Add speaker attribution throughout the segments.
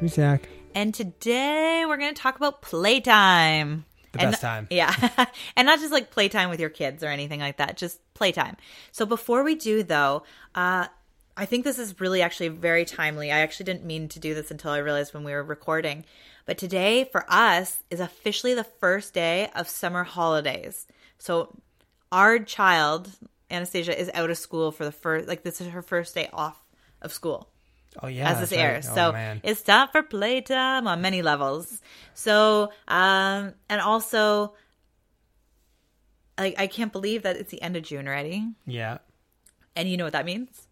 Speaker 1: It's me, Zach.
Speaker 2: And today we're going to talk about playtime.
Speaker 1: The
Speaker 2: And-
Speaker 1: best time.
Speaker 2: Yeah. and not just like playtime with your kids or anything like that, just playtime. So before we do, though, uh, I think this is really actually very timely. I actually didn't mean to do this until I realized when we were recording. But today for us is officially the first day of summer holidays. So our child, Anastasia, is out of school for the first, like, this is her first day off of school
Speaker 1: Oh yeah.
Speaker 2: as this
Speaker 1: that's right. Oh,
Speaker 2: so
Speaker 1: man.
Speaker 2: it's time for playtime on many levels. So, um, and also, like, I can't believe that it's the end of June already.
Speaker 1: yeah.
Speaker 2: And you know what that means?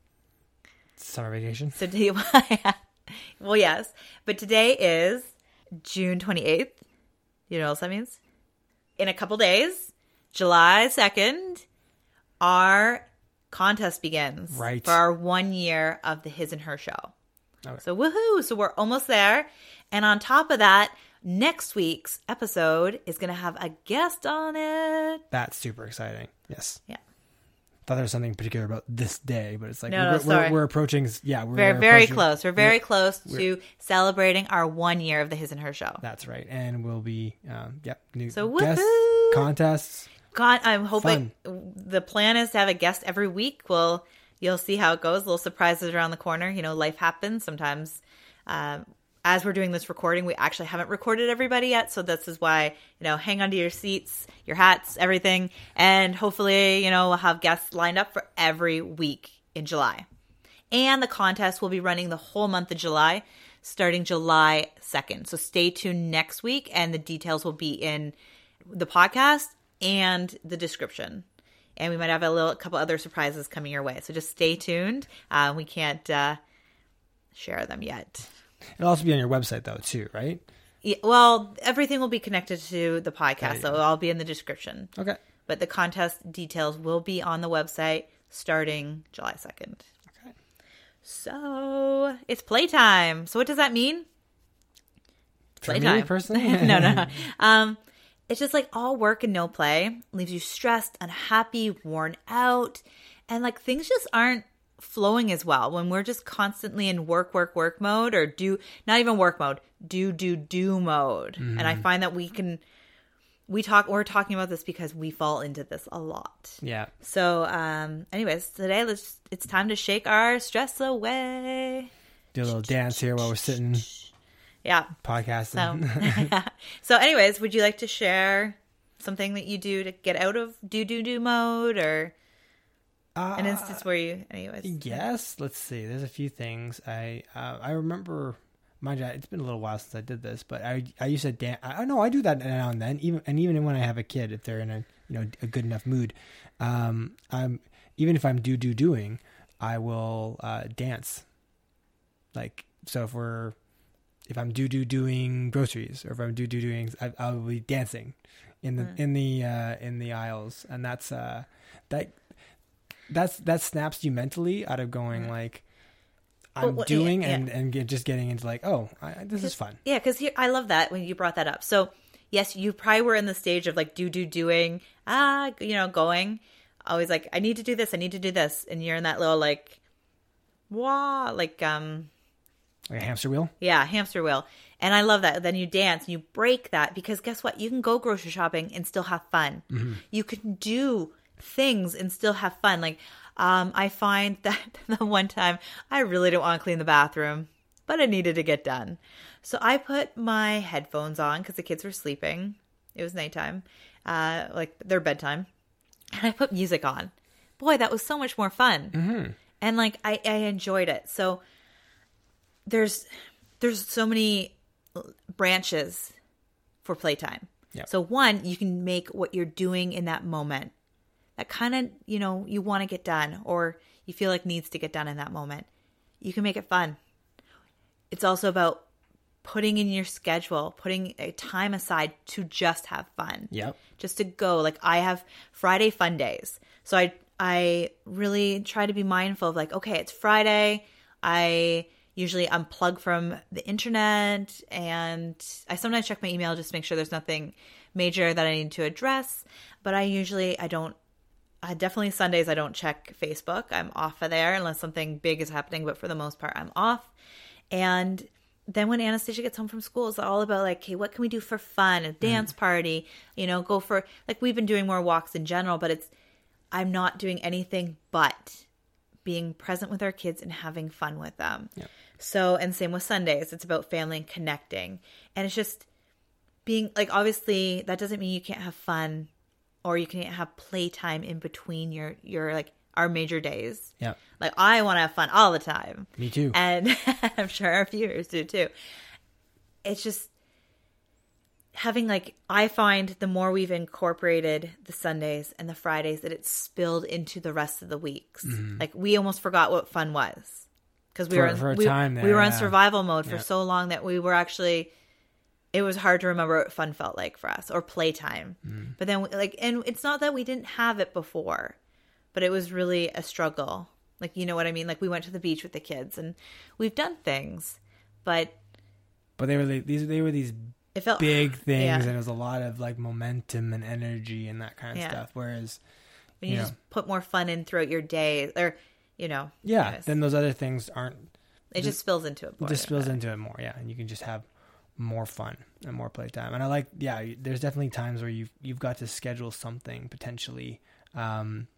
Speaker 1: Summer vacation.
Speaker 2: So, do you, well, yes, but today is June 28th. You know what else that means? In a couple days, July 2nd, our contest begins.
Speaker 1: Right.
Speaker 2: For our one year of the His and Her show.
Speaker 1: Okay.
Speaker 2: So, woohoo! So, we're almost there. And on top of that, next week's episode is going to have a guest on it.
Speaker 1: That's super exciting. Yes.
Speaker 2: Yeah.
Speaker 1: Thought there was something particular about this day, but it's like
Speaker 2: No, no,
Speaker 1: we're,
Speaker 2: sorry.
Speaker 1: we're, we're approaching. Yeah, we're
Speaker 2: Very, very close. We're very
Speaker 1: we're-
Speaker 2: close to celebrating our one year of the His and Her show.
Speaker 1: That's right, and we'll be um, yep new
Speaker 2: So,
Speaker 1: guests,
Speaker 2: woohoo!
Speaker 1: contests.
Speaker 2: God, I'm hoping the plan is to have a guest every week. Well, you'll see how it goes. Little surprises around the corner. You know, life happens sometimes. Um, as we're doing this recording, we actually haven't recorded everybody yet, so this is why you know, hang on to your seats, your hats, everything, and hopefully, you know, we'll have guests lined up for every week in July. And the contest will be running the whole month of July, starting July 2nd. So stay tuned next week, and the details will be in the podcast and the description. And we might have a little couple other surprises coming your way. So just stay tuned. Uh, we can't uh, share them yet.
Speaker 1: It'll also be on your website though too, right?
Speaker 2: Yeah, well, everything will be connected to the podcast,
Speaker 1: you
Speaker 2: so it'll all be in the description.
Speaker 1: Okay.
Speaker 2: But the contest details will be on the website starting July 2nd.
Speaker 1: Okay.
Speaker 2: So it's playtime. So what does that mean?
Speaker 1: For me
Speaker 2: Playtime.
Speaker 1: personally,
Speaker 2: no, no, no. Um, it's just like all work and no play leaves you stressed, unhappy, worn out, and like things just aren't flowing as well when we're just constantly in work, work, work mode or do not even work mode, do, do, do mode. And I find that we can, we talk, we're talking about this because we fall into this a lot.
Speaker 1: Yeah.
Speaker 2: So, um, anyways, today let's, it's time to shake our stress away.
Speaker 1: Do a little dance here while we're sitting
Speaker 2: Yeah.
Speaker 1: podcasting.
Speaker 2: So, so anyways, would you like to share something that you do to get out of do do do mode or an instance where you, anyways?
Speaker 1: Yes, let's see. There's a few things. I uh, I remember. Mind you, it's been a little while since I did this, but I I used to dance. I know I do that now and then. Even and even when I have a kid, if they're in a you know a good enough mood, um, I'm even if I'm do do doing, I will uh, dance. Like so, if we're if I'm do do doing groceries or if I'm do do doing, I, I will be dancing in the in the uh, in the aisles, and that's uh that that's that snaps you mentally out of going like I'm
Speaker 2: Well, well, yeah,
Speaker 1: doing
Speaker 2: yeah.
Speaker 1: and and get, just getting into like oh I, this is fun.
Speaker 2: Yeah, because I love that when you brought that up. So yes, you probably were in the stage of like do do doing ah you know going always like I need to do this, I need to do this, and you're in that little like wah like um
Speaker 1: Like a hamster wheel.
Speaker 2: Yeah, hamster wheel. And I love that. Then you dance and you break that because guess what? You can go grocery shopping and still have fun. You can do things and still have fun. Like, um, I find that the one time I really didn't want to clean the bathroom, but it needed to get done. So I put my headphones on because the kids were sleeping. It was nighttime, uh, like their bedtime. And I put music on. Boy, that was so much more fun. And like, I, I enjoyed it. So, there's there's so many branches for playtime.
Speaker 1: Yeah.
Speaker 2: So one, you can make what you're doing in that moment that kind of, you know, you want to get done or you feel like needs to get done in that moment. You can make it fun. It's also about putting in your schedule, putting a time aside to just have fun
Speaker 1: Yep.
Speaker 2: just to go like i have friday fun days so i i really try to be mindful of like okay it's friday i usually unplug from the internet and i sometimes check my email just to make sure there's nothing major that i need to address but i usually i don't uh, definitely sundays i don't check facebook i'm off of there unless something big is happening but for the most part i'm off and then when Anastasia gets home from school, it's all about like, okay, what can we do for fun? A dance party, you know, go for like we've been doing more walks in general, but it's I'm not doing anything but being present with our kids and having fun with them.
Speaker 1: Yep.
Speaker 2: So, and same with Sundays, it's about family and connecting. And it's just being like, obviously, that doesn't mean you can't have fun or you can't have playtime in between your, your like, our major days.
Speaker 1: Yeah.
Speaker 2: Like, I want to have fun all the time.
Speaker 1: Me too.
Speaker 2: And I'm sure our viewers do too. It's just having like I find the more we've incorporated the Sundays and the Fridays that it's spilled into the rest of the weeks. Mm-hmm. Like we almost forgot what fun was because we.
Speaker 1: For-
Speaker 2: were in,
Speaker 1: for
Speaker 2: we,
Speaker 1: time
Speaker 2: we were
Speaker 1: yeah.
Speaker 2: survival mode for
Speaker 1: Yeah.
Speaker 2: so long that we were actually it was hard to remember what fun felt like for us or playtime.
Speaker 1: Mm.
Speaker 2: But then like and it's not that we didn't have it before, but it was really a struggle. Like you know what I mean? Like we went to the beach with the kids and we've done things, but
Speaker 1: but they were like, these they were these
Speaker 2: it felt
Speaker 1: big things
Speaker 2: Yeah.
Speaker 1: and it was a lot of like momentum and energy and that kind of
Speaker 2: Yeah.
Speaker 1: stuff. Whereas
Speaker 2: when you
Speaker 1: Yeah.
Speaker 2: just put more fun in throughout your day or you know
Speaker 1: yeah, then those other things aren't
Speaker 2: it just spills into it
Speaker 1: just spills into it more, yeah, and you can just have more fun and more playtime. And I like, yeah, there's definitely times where you've you've got to schedule something potentially, um,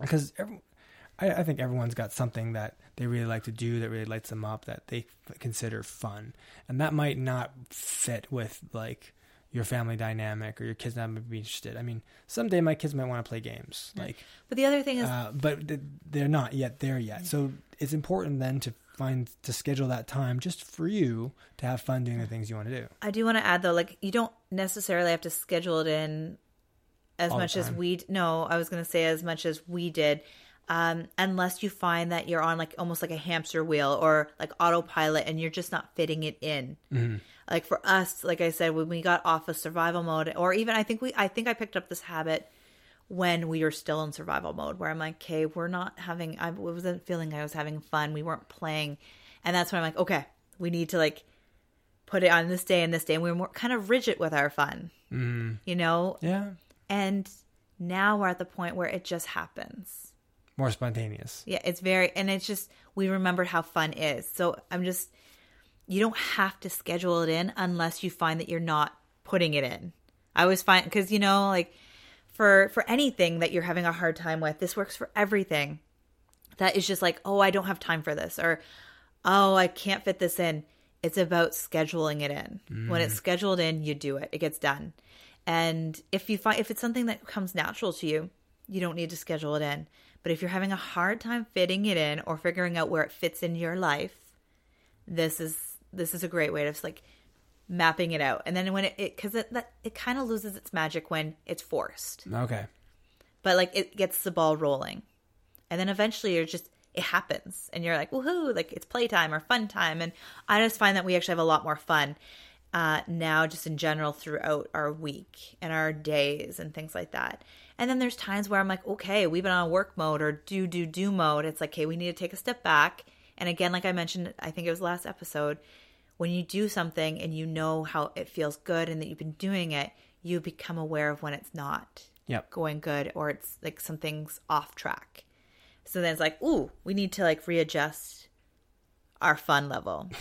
Speaker 1: because every, I, I think everyone's got something that they really like to do that really lights them up that they consider fun, and that might not fit with like your family dynamic or your kids not be interested. I mean, someday my kids might want to play games, like
Speaker 2: but the other thing is
Speaker 1: uh, but they're not yet there yet. So it's important then to find to schedule that time just for you to have fun doing the things you want to do.
Speaker 2: I do want to add though, like you don't necessarily have to schedule it in as
Speaker 1: All
Speaker 2: much as we. No, I was going to say as much as we did, um, unless you find that you're on like almost like a hamster wheel or like autopilot, and you're just not fitting it in.
Speaker 1: Mm-hmm.
Speaker 2: Like for us, like I said, when we got off of survival mode, or even I think we, I think I picked up this habit when we were still in survival mode, where I'm like, okay, we're not having. I wasn't feeling I was having fun. We weren't playing, and that's when I'm like, okay, we need to like put it on this day and this day and we were more kind of rigid with our fun
Speaker 1: Mm,
Speaker 2: you know
Speaker 1: yeah,
Speaker 2: and now we're at the point where it just happens
Speaker 1: more spontaneous.
Speaker 2: yeah it's very and it's just we remember how fun is. So i'm just you don't have to schedule it in unless you find that you're not putting it in. I always find because you know like for for anything that you're having a hard time with this works for everything. That is just like oh i don't have time for this or oh i can't fit this in. It's about scheduling it in. When it's mm. scheduled in you do it. It gets done. And if you find if it's something that comes natural to you you don't need to schedule it in but if you're having a hard time fitting it in or figuring out where it fits into your life this is this is a great way to just like mapping it out. And then when it because it, that it kind of loses its magic when it's forced.
Speaker 1: Okay,
Speaker 2: but like it gets the ball rolling. And then eventually you're just it happens. And you're like woohoo like it's playtime or fun time. And i just find that we actually have a lot more fun uh, now just in general throughout our week and our days and things like that and then there's times where i'm like okay we've been on work mode or do do do mode it's like okay we need to take a step back and again like i mentioned i think it was last episode when you do something and you know how it feels good and that you've been doing it you become aware of when it's not
Speaker 1: yep,
Speaker 2: going good or it's like something's off track. So then it's like, ooh, we need to like readjust our fun level. Do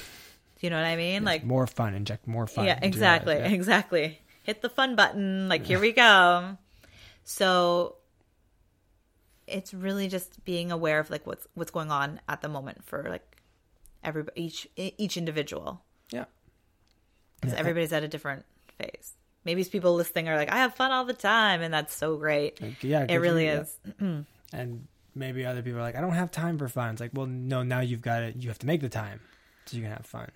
Speaker 2: you know what I mean? Like,
Speaker 1: more fun, inject more fun.
Speaker 2: yeah, exactly,
Speaker 1: life, yeah.
Speaker 2: exactly. Hit the fun button. Like, here we go. So it's really just being aware of like what's what's going on at the moment for like every each each individual
Speaker 1: yeah.
Speaker 2: because everybody's at a different phase. Maybe people listening are like, I have fun all the time, and that's so great.
Speaker 1: Like, yeah,
Speaker 2: It
Speaker 1: 'cause
Speaker 2: really
Speaker 1: you- yeah.
Speaker 2: is.
Speaker 1: And maybe other people are like, I don't have time for fun. It's like, well, no, now you've got it. You have to make the time so you can have fun.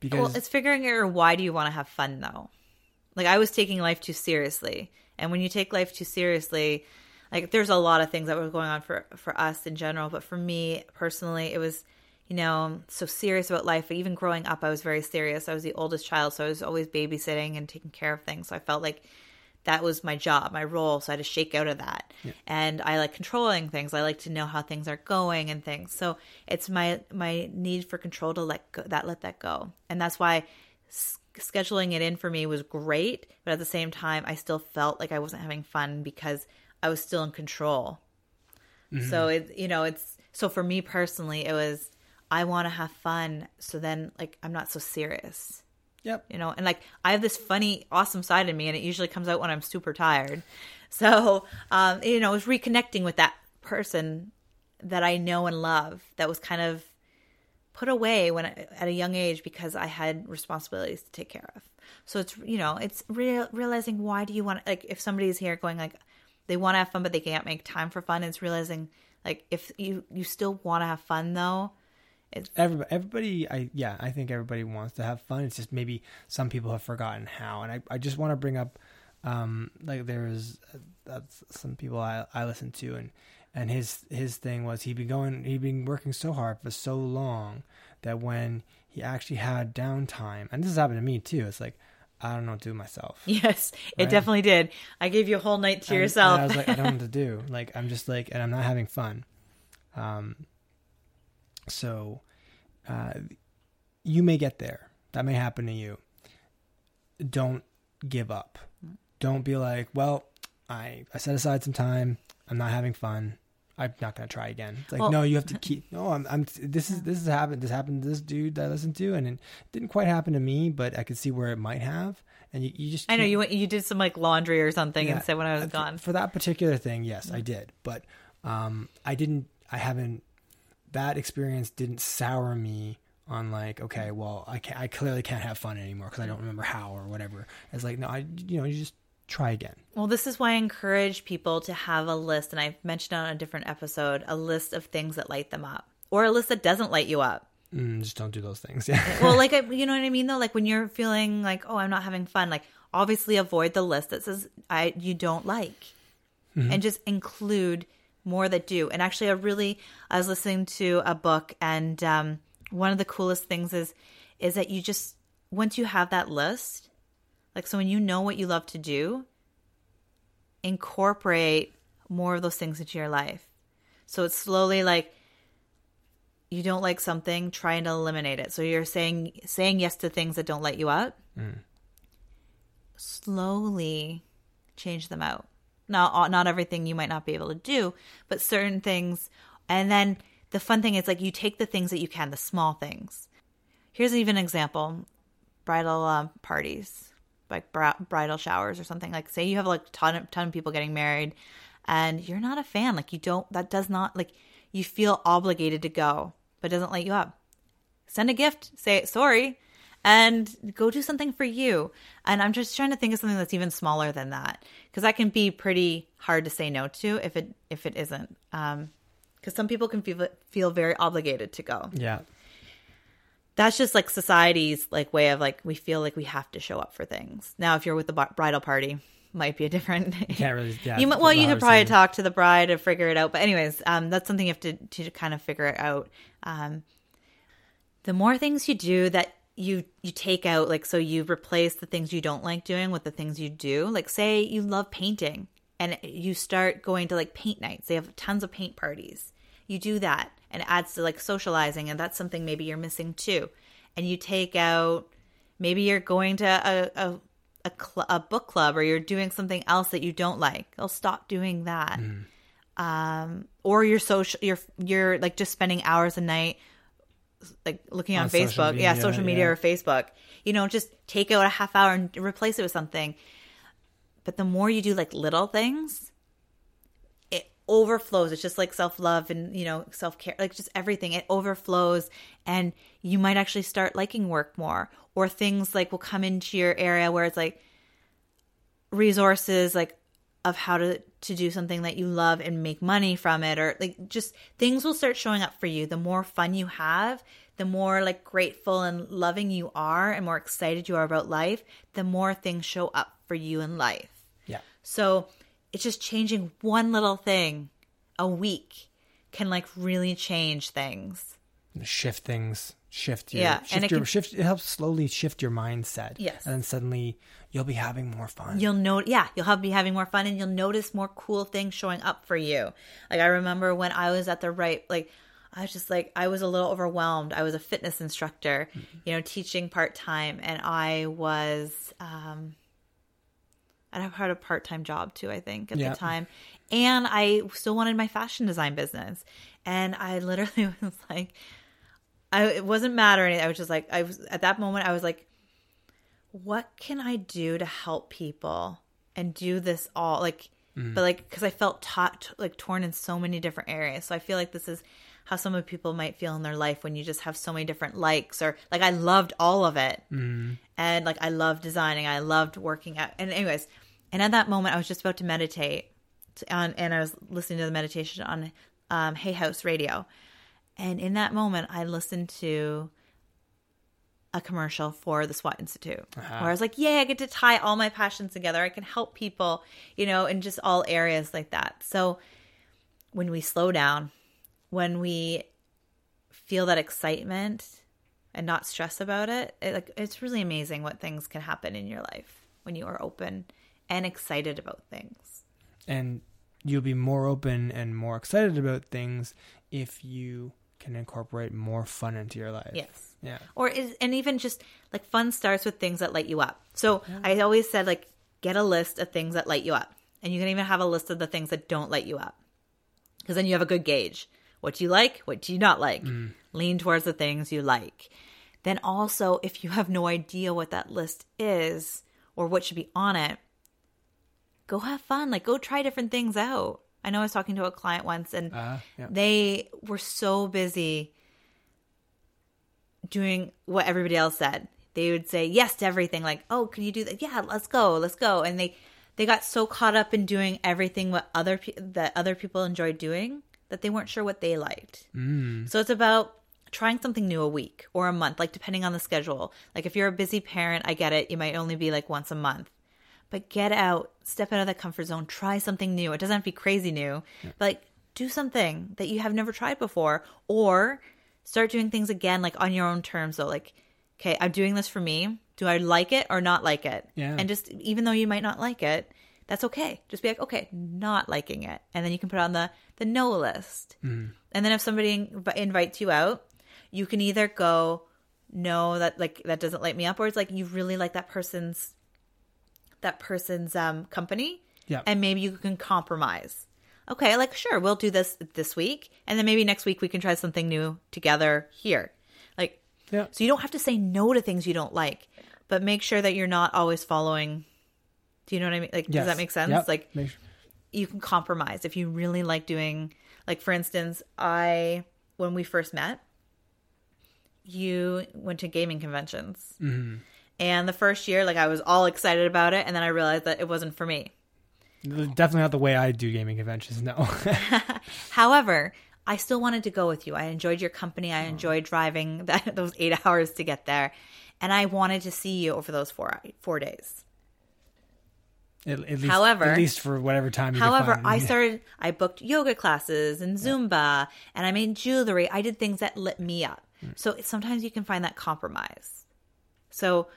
Speaker 1: Because
Speaker 2: Well, it's figuring out why do you want to have fun though. Like I was taking life too seriously, and when you take life too seriously, like there's a lot of things that were going on for for us in general, but for me personally, it was you know so serious about life. Even growing up, I was very serious. I was the oldest child, so I was always babysitting and taking care of things. So I felt like that was my job, my role. So I had to shake out of that. And I like controlling things. I like to know how things are going and things. So it's my my need for control to let go, that let that go. And that's why scheduling it in for me was great, but at the same time I still felt like I wasn't having fun because I was still in control. So it you know, it's so for me personally it was I want to have fun. So then, like, I'm not so serious.
Speaker 1: Yep.
Speaker 2: You know, and like I have this funny, awesome side in me, and it usually comes out when I'm super tired. So, um, you know, was reconnecting with that person that I know and love that was kind of put away when at a young age because I had responsibilities to take care of. So it's you know it's real, realizing why do you want like if somebody's here going like they want to have fun but they can't make time for fun. It's realizing like if you you still want to have fun though.
Speaker 1: It's everybody, everybody, I yeah, I think everybody wants to have fun. It's just maybe some people have forgotten how, and I, I just want to bring up, um, like there's uh, some people I I listen to, and and his his thing was he'd been going he'd been working so hard for so long that when he actually had downtime, and this has happened to me too. It's like I don't know what to do myself.
Speaker 2: Yes, it definitely did. I gave you a whole night to and, yourself.
Speaker 1: And I was like, I don't know what to do. Like, I'm just like, and I'm not having fun. Um, so, uh, you may get there. That may happen to you. Don't give up. Don't be like, well, I, I set aside some time. I'm not having fun. I'm not gonna try again. It's like well, no, you have to keep. No, I'm. I'm. This is this has happened. This happened to this dude that I listened to, and it didn't quite happen to me, but I could see where it might have. And you, you just.
Speaker 2: I know you went. You did some like laundry or something, yeah, and said when I was uh, gone
Speaker 1: for that particular thing. Yes, I mm. did, but um, I didn't. I haven't. That experience didn't sour me on like okay well i can't i clearly can't have fun anymore because i mm. don't remember how or whatever it's like no i you know you just try again.
Speaker 2: Well, this is why I encourage people to have a list, and I've mentioned on a different episode a list of things that light them up, or a list that doesn't light you up.
Speaker 1: Mm, just don't do those things. Yeah.
Speaker 2: well, like you know what I mean, though. Like when you're feeling like, oh, I'm not having fun. Like obviously, avoid the list that says I you don't like, mm-hmm. and just include more that do. And actually, I really I was listening to a book, and um, one of the coolest things is is that you just once you have that list like, so when you know what you love to do, incorporate more of those things into your life. So it's slowly like you don't like something, trying to eliminate it. So you're saying saying yes to things that don't light you up. Mm. Slowly change them out. Now, not everything you might not be able to do, but certain things. And then the fun thing is like you take the things that you can, the small things. Here's even an example: bridal uh, parties like bridal showers or something. Like say you have like ton of, ton of people getting married and you're not a fan. Like you don't that does not like you feel obligated to go but doesn't light you up. Send a gift say sorry and go do something for you. And i'm just trying to think of something that's even smaller than that because that can be pretty hard to say no to if it if it isn't um because some people can feel feel very obligated to go.
Speaker 1: Yeah
Speaker 2: that's just like society's like way of like we feel like we have to show up for things. Now, if you're with the bridal party, might be a different.
Speaker 1: You can't really. Yeah,
Speaker 2: you well, you could probably talk to the bride to figure it out. But anyways, um, that's something you have to to kind of figure it out. Um, the more things you do that you you take out, like so you replace the things you don't like doing with the things you do. Like say you love painting and you start going to like paint nights. They have tons of paint parties. You do that and adds to like socializing and that's something maybe you're missing too. And you take out maybe you're going to a a, a, cl- a book club or you're doing something else that you don't like i'll stop doing that. Mm. um or you're social you're you're like just spending hours a night like looking on, on facebook. Media, yeah social media yeah. or facebook. You know just take out a half hour and replace it with something. But the more you do like little things overflows. It's just like self love and, you know, self care, like just everything. It overflows and you might actually start liking work more or things like will come into your area where it's like resources like of how to to do something that you love and make money from it or like just things will start showing up for you the more fun you have the more like grateful and loving you are and more excited you are about life the more things show up for you in life
Speaker 1: yeah
Speaker 2: so it's just changing one little thing a week can like really change things.
Speaker 1: Shift things, shift your, yeah, shift and it your, can, shift. It helps slowly shift your mindset.
Speaker 2: Yes,
Speaker 1: and then suddenly you'll be having more fun.
Speaker 2: You'll know, yeah, you'll have be having more fun, and you'll notice more cool things showing up for you. Like I remember when I was at the right, like I was just like I was a little overwhelmed. I was a fitness instructor, mm-hmm. you know, teaching part time, and I was. um I had a part time job too, I think, at yeah. the time. And I still wanted my fashion design business. And I literally was like, I it wasn't anything. I was just like I was at that moment I was like what can I do to help people and do this all like but like cuz I felt taught like torn in so many different areas. So I feel like this is how some of people might feel in their life when you just have so many different likes or like I loved all of it.
Speaker 1: Mm-hmm.
Speaker 2: And like I loved designing, I loved working out. And anyways, and at that moment I was just about to meditate on and I was listening to the meditation on um, Hay House Radio. And in that moment, I listened to a commercial for the SWAT Institute
Speaker 1: Uh-huh.
Speaker 2: where I was like, yeah, I get to tie all my passions together. I can help people, you know, in just all areas like that. So when we slow down, when we feel that excitement and not stress about it, it like it's really amazing what things can happen in your life when you are open and excited about things.
Speaker 1: and you'll be more open and more excited about things if you can incorporate more fun into your life.
Speaker 2: Yes.
Speaker 1: Yeah.
Speaker 2: or is and even just like fun starts with things that light you up. So i always said like get a list of things that light you up. And you can even have a list of the things that don't light you up. Because then you have a good gauge. What do you like? What do you not like? Mm. Lean towards the things you like. Then also if you have no idea what that list is or what should be on it go have fun like go try different things out i know i was talking to a client once and
Speaker 1: Uh, yeah.
Speaker 2: they were so busy doing what everybody else said. They would say yes to everything, like, "Oh, can you do that? Yeah, let's go, let's go." And they they got so caught up in doing everything what other pe- that other people enjoyed doing that they weren't sure what they liked.
Speaker 1: Mm.
Speaker 2: So it's about trying something new a week or a month, like depending on the schedule. Like if you're a busy parent, I get it. You might only be like once a month. But get out, step out of that comfort zone, try something new. It doesn't have to be crazy new, but like do something that you have never tried before or start doing things again like on your own terms though. Like, okay, I'm doing this for me. Do I like it or not like it?
Speaker 1: Yeah.
Speaker 2: And just even though you might not like it, that's okay. Just be like, okay, not liking it. And then you can put it on the the no list. Mm-hmm. And then if somebody inv- invites you out, you can either go, no, that like that doesn't light me up, or it's like you really like that person's that person's um company,
Speaker 1: Yeah.
Speaker 2: and maybe you can compromise. Okay, like sure, we'll do this this week, and then maybe next week we can try something new together here. Like,
Speaker 1: Yeah.
Speaker 2: so you don't have to say no to things you don't like, but make sure that you're not always following. Do you know what I mean? Like, does that make sense?
Speaker 1: Yep.
Speaker 2: Like,
Speaker 1: Make sure-
Speaker 2: you can compromise if you really like doing like for instance i when we first met you went to gaming conventions
Speaker 1: Mm-hmm.
Speaker 2: And the first year like i was all excited about it and then i realized that it wasn't for me
Speaker 1: definitely not the way I do gaming conventions. No.
Speaker 2: however i still wanted to go with you i enjoyed your company i oh. enjoyed driving that, those eight hours to get there and i wanted to see you over those four four days
Speaker 1: at, at least,
Speaker 2: However-
Speaker 1: at least for whatever time. You
Speaker 2: However. I started, I booked yoga classes and Zumba and I made jewelry. I did things that lit me up. Mm. So sometimes you can find that compromise. So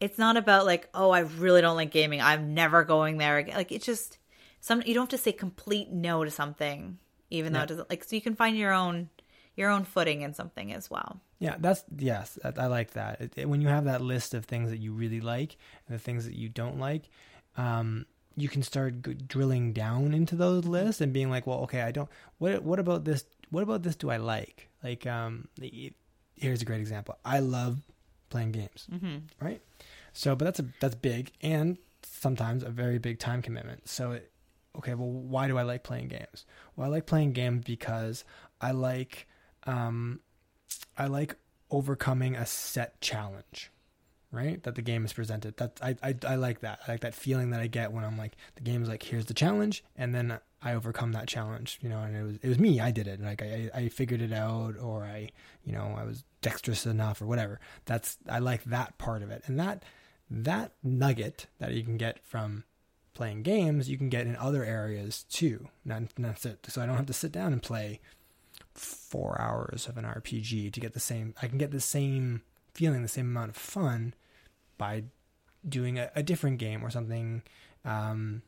Speaker 2: it's not about like, oh, I really don't like gaming. I'm never going there again. Like it's just some, you don't have to say complete no to something, even though it doesn't like, so you can find your own, your own footing in something as well.
Speaker 1: Yeah, that's yes, I, I like that. It, it- when you have that list of things that you really like and the things that you don't like, um, you can start g- drilling down into those lists and being like, well, okay, I don't. What what about this? What about this? Do I like? Like, um, here's a great example. I love playing games,
Speaker 2: Mm-hmm.
Speaker 1: right? So, but that's a that's big and sometimes a very big time commitment. So, it, okay, well, why do I like playing games? Well, I like playing games because I like um, I like overcoming a set challenge, right? That the game is presented. That I, I I like that. I like that feeling that I get when I'm like the game is like here's the challenge, and then I overcome that challenge. You know, and it was it was me. I did it. Like I I figured it out, or I you know I was dexterous enough, or whatever. That's I like that part of it, and that that nugget that you can get from playing games, you can get in other areas too. Not, so I don't have to sit down and play four hours of an RPG to get the same. I can get the same feeling, the same amount of fun by doing a, a different game or something um,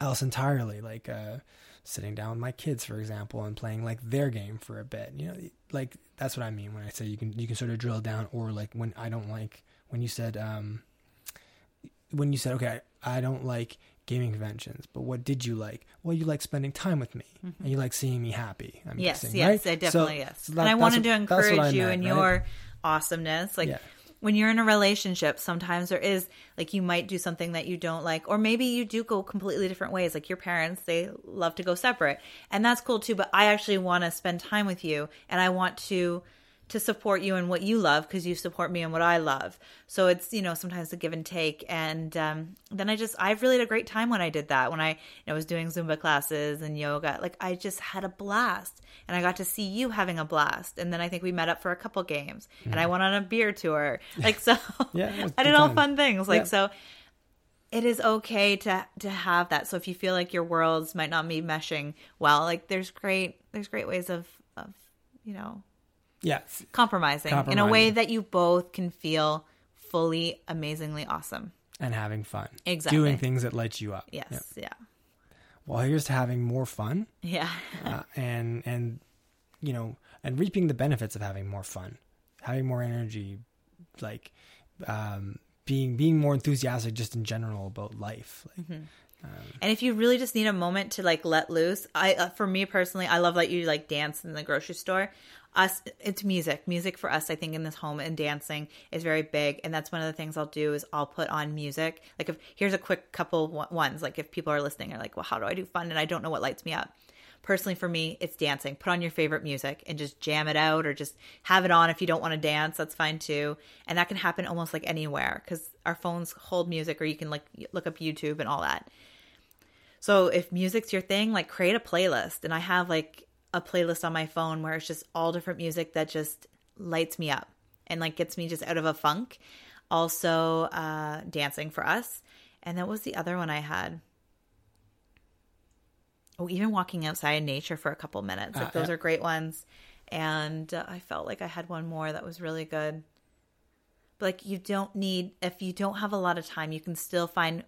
Speaker 1: else entirely, like uh, sitting down with my kids, for example, and playing like their game for a bit. You know, like that's what I mean when I say you can you can sort of drill down, or like when I don't like when you said um, when you said okay, I don't like gaming conventions, but what did you like? Well, you like spending time with me,
Speaker 2: Mm-hmm.
Speaker 1: and you like seeing me happy. I'm
Speaker 2: Yes,
Speaker 1: guessing,
Speaker 2: yes,
Speaker 1: right?
Speaker 2: I definitely
Speaker 1: So-
Speaker 2: yes.
Speaker 1: so that-
Speaker 2: and I wanted
Speaker 1: what-
Speaker 2: to encourage you
Speaker 1: meant,
Speaker 2: in
Speaker 1: right?
Speaker 2: your awesomeness. Like
Speaker 1: Yeah.
Speaker 2: when you're in a relationship, sometimes there is like you might do something that you don't like, or maybe you do go completely different ways. Like your parents, they love to go separate, and that's cool too. But I actually want to spend time with you, and I want to to support you in what you love because you support me in what I love. So it's you know sometimes a give and take, and um, then I just I've really had a great time when I did that. When I you know was doing Zumba classes and yoga, like I just had a blast, and I got to see you having a blast. And then I think we met up for a couple games, and I went on a beer tour. Like so,
Speaker 1: Yeah,
Speaker 2: I did all
Speaker 1: time.
Speaker 2: fun things. Like
Speaker 1: Yeah.
Speaker 2: so. It is okay to to have that. So if you feel like your worlds might not be meshing well, like there's great there's great ways of of you know
Speaker 1: Yeah,
Speaker 2: compromising, in a way that you both can feel fully amazingly awesome.
Speaker 1: and having fun.
Speaker 2: Exactly.
Speaker 1: Doing things that light you up.
Speaker 2: Yes,
Speaker 1: Yeah.
Speaker 2: yeah.
Speaker 1: Well, here's to having more fun,
Speaker 2: Yeah.
Speaker 1: uh, and and you know, and reaping the benefits of having more fun, having more energy, like um, being being more enthusiastic just in general about life. Like,
Speaker 2: Mm-hmm. And if you really just need a moment to like let loose, I uh, for me personally, I love that you like dance in the grocery store. Us, it's music. Music for us, I think, in this home and dancing is very big. And that's one of the things I'll do is I'll put on music. Like if here's a quick couple one- ones. Like if people are listening, are like, well, how do I do fun? And I don't know what lights me up. Personally, for me, it's dancing. Put on your favorite music and just jam it out, or just have it on if you don't want to dance. That's fine too. And that can happen almost like anywhere because our phones hold music, or you can like look up YouTube and all that. So if music's your thing, like create a playlist. And I have like a playlist on my phone where it's just all different music that just lights me up and like gets me just out of a funk. Also, uh, dancing for us. And that was the other one I had. Oh, even walking outside in nature for a couple minutes. Like
Speaker 1: Uh,
Speaker 2: those are great ones. And uh, I felt like I had one more that was really good. But like you don't need if you don't have a lot of time, you can still find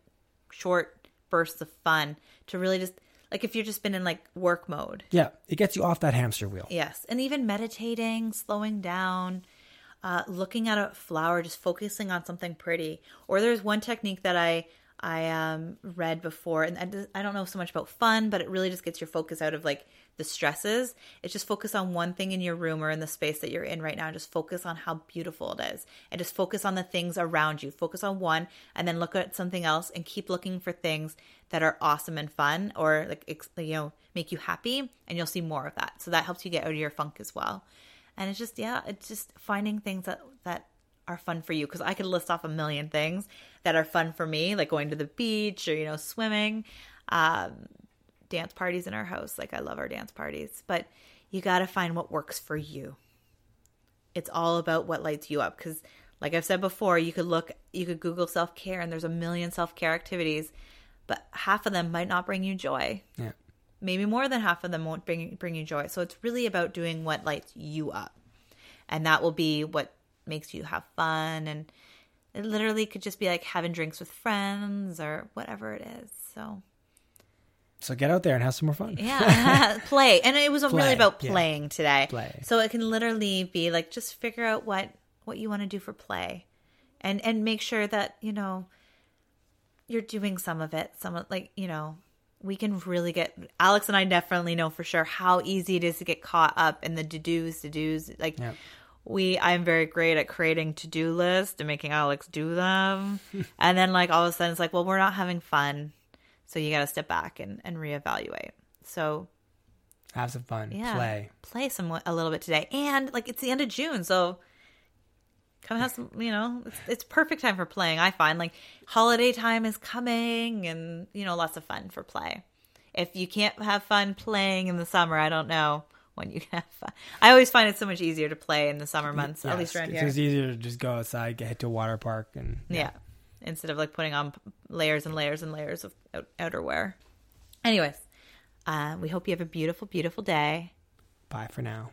Speaker 2: short bursts of fun to really just like if you've just been in like work mode.
Speaker 1: yeah, it gets you off that hamster wheel.
Speaker 2: Yes. And even meditating, slowing down, uh, looking at a flower, just focusing on something pretty. Or there's one technique that I I um, read before, and I don't know so much about fun, but it really just gets your focus out of like the stresses. It's just focus on one thing in your room or in the space that you're in right now. and Just focus on how beautiful it is, and just focus on the things around you. Focus on one, and then look at something else, and keep looking for things that are awesome and fun, or like you know make you happy, and you'll see more of that. So that helps you get out of your funk as well. And it's just yeah, it's just finding things that that are fun for you because I could list off a million things that are fun for me, like going to the beach or you know swimming, um, dance parties in our house. Like I love our dance parties, but you got to find what works for you. It's all about what lights you up because, like I've said before, you could look, you could Google self care, and there's a million self care activities, but half of them might not bring you joy
Speaker 1: Yeah.
Speaker 2: maybe more than half of them won't bring bring you joy. So it's really about doing what lights you up, and that will be what makes you have fun. And it literally could just be like having drinks with friends or whatever it is. So
Speaker 1: So get out there and have some more fun.
Speaker 2: yeah, play. And it was really
Speaker 1: Play,
Speaker 2: about
Speaker 1: yeah.
Speaker 2: playing today.
Speaker 1: Play.
Speaker 2: So it can literally be like just figure out what what you want to do for play, and and make sure that you know you're doing some of it. Some of like you know we can really get Alex and I definitely know for sure how easy it is to get caught up in the to dos to dos like.
Speaker 1: Yeah.
Speaker 2: We, I'm very great at creating to do lists and making Alex do them. and then, like, all of a sudden, it's like, well, we're not having fun. So you got to step back and, and reevaluate. So
Speaker 1: Have some fun.
Speaker 2: yeah,
Speaker 1: Play.
Speaker 2: play some a little bit today, and like it's the end of June, so come have some. You know, it's, it's perfect time for playing. I find like holiday time is coming, and you know, lots of fun for play. If you can't have fun playing in the summer, I don't know when you have fun. I always find it so much easier to play in the summer months, at least around here.
Speaker 1: It's easier to just go outside, get hit to a water park, and
Speaker 2: Yeah. Instead of like putting on layers and layers and layers of out- outerwear. Anyways, uh, we hope you have a beautiful, beautiful day.
Speaker 1: Bye for now.